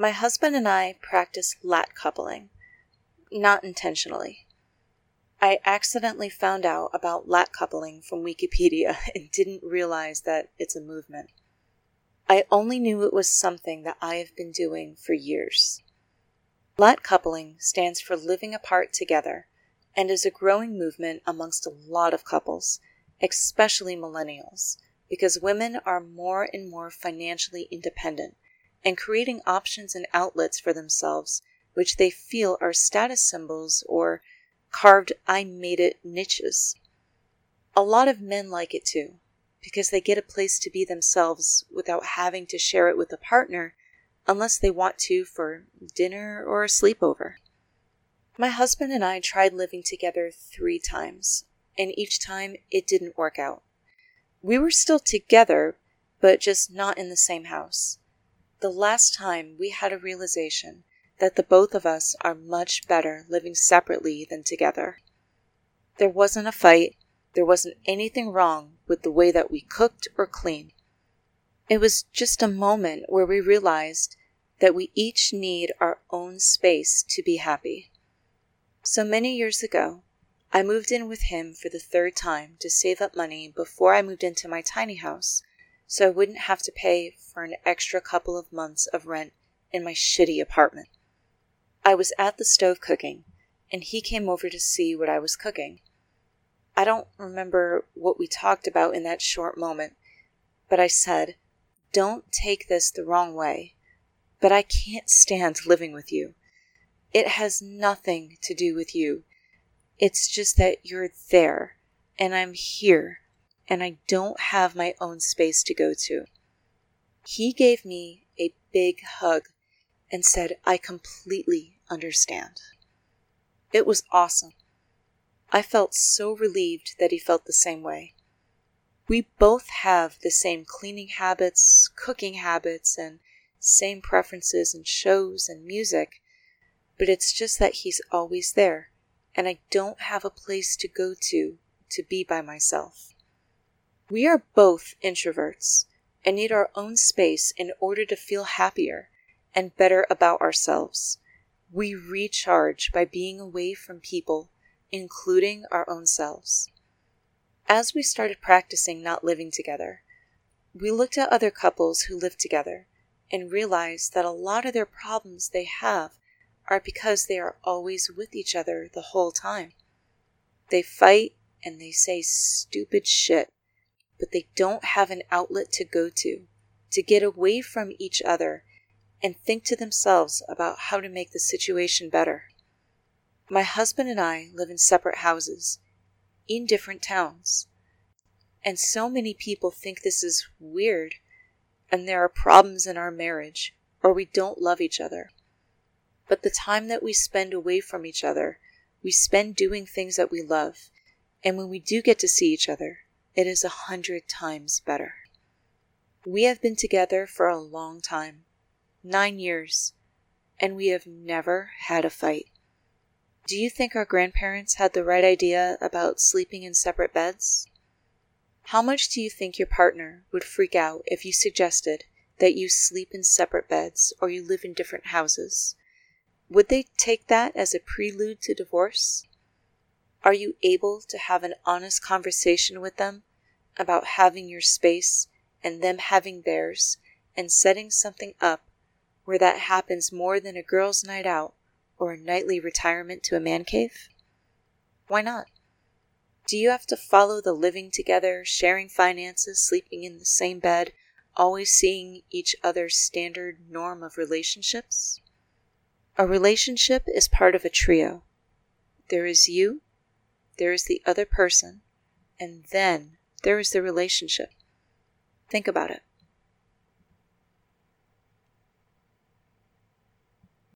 My husband and I practice lat coupling, not intentionally. I accidentally found out about lat coupling from Wikipedia and didn't realize that it's a movement. I only knew it was something that I have been doing for years. Lat coupling stands for living apart together and is a growing movement amongst a lot of couples, especially millennials, because women are more and more financially independent and creating options and outlets for themselves which they feel are status symbols or carved I made it niches. A lot of men like it too, because they get a place to be themselves without having to share it with a partner unless they want to for dinner or a sleepover. My husband and I tried living together three times, and each time it didn't work out. We were still together, but just not in the same house. The last time we had a realization that the both of us are much better living separately than together. There wasn't a fight, there wasn't anything wrong with the way that we cooked or cleaned. It was just a moment where we realized that we each need our own space to be happy. So many years ago, I moved in with him for the third time to save up money before I moved into my tiny house so I wouldn't have to pay for an extra couple of months of rent in my shitty apartment. I was at the stove cooking, and he came over to see what I was cooking. I don't remember what we talked about in that short moment, but I said, Don't take this the wrong way, but I can't stand living with you. It has nothing to do with you. It's just that you're there, and I'm here, and I don't have my own space to go to. He gave me a big hug and said, I completely understand. It was awesome. I felt so relieved that he felt the same way. We both have the same cleaning habits, cooking habits, and same preferences in shows and music, but it's just that he's always there, and I don't have a place to go to to be by myself. We are both introverts and need our own space in order to feel happier and better about ourselves. We recharge by being away from people, including our own selves. As we started practicing not living together, we looked at other couples who live together and realized that a lot of their problems they have are because they are always with each other the whole time. They fight and they say stupid shit, but they don't have an outlet to go to, to get away from each other and think to themselves about how to make the situation better. My husband and I live in separate houses in different towns. And so many people think this is weird and there are problems in our marriage or we don't love each other. But the time that we spend away from each other, we spend doing things that we love. And when we do get to see each other, it is a hundred times better. We have been together for a long time nine years, and we have never had a fight. Do you think our grandparents had the right idea about sleeping in separate beds? How much do you think your partner would freak out if you suggested that you sleep in separate beds or you live in different houses? Would they take that as a prelude to divorce? Are you able to have an honest conversation with them about having your space and them having theirs and setting something up where that happens more than a girl's night out or a nightly retirement to a man cave? Why not? Do you have to follow the living together, sharing finances, sleeping in the same bed, always seeing each other's standard norm of relationships? A relationship is part of a trio. There is you, there is the other person, and then there is the relationship. Think about it.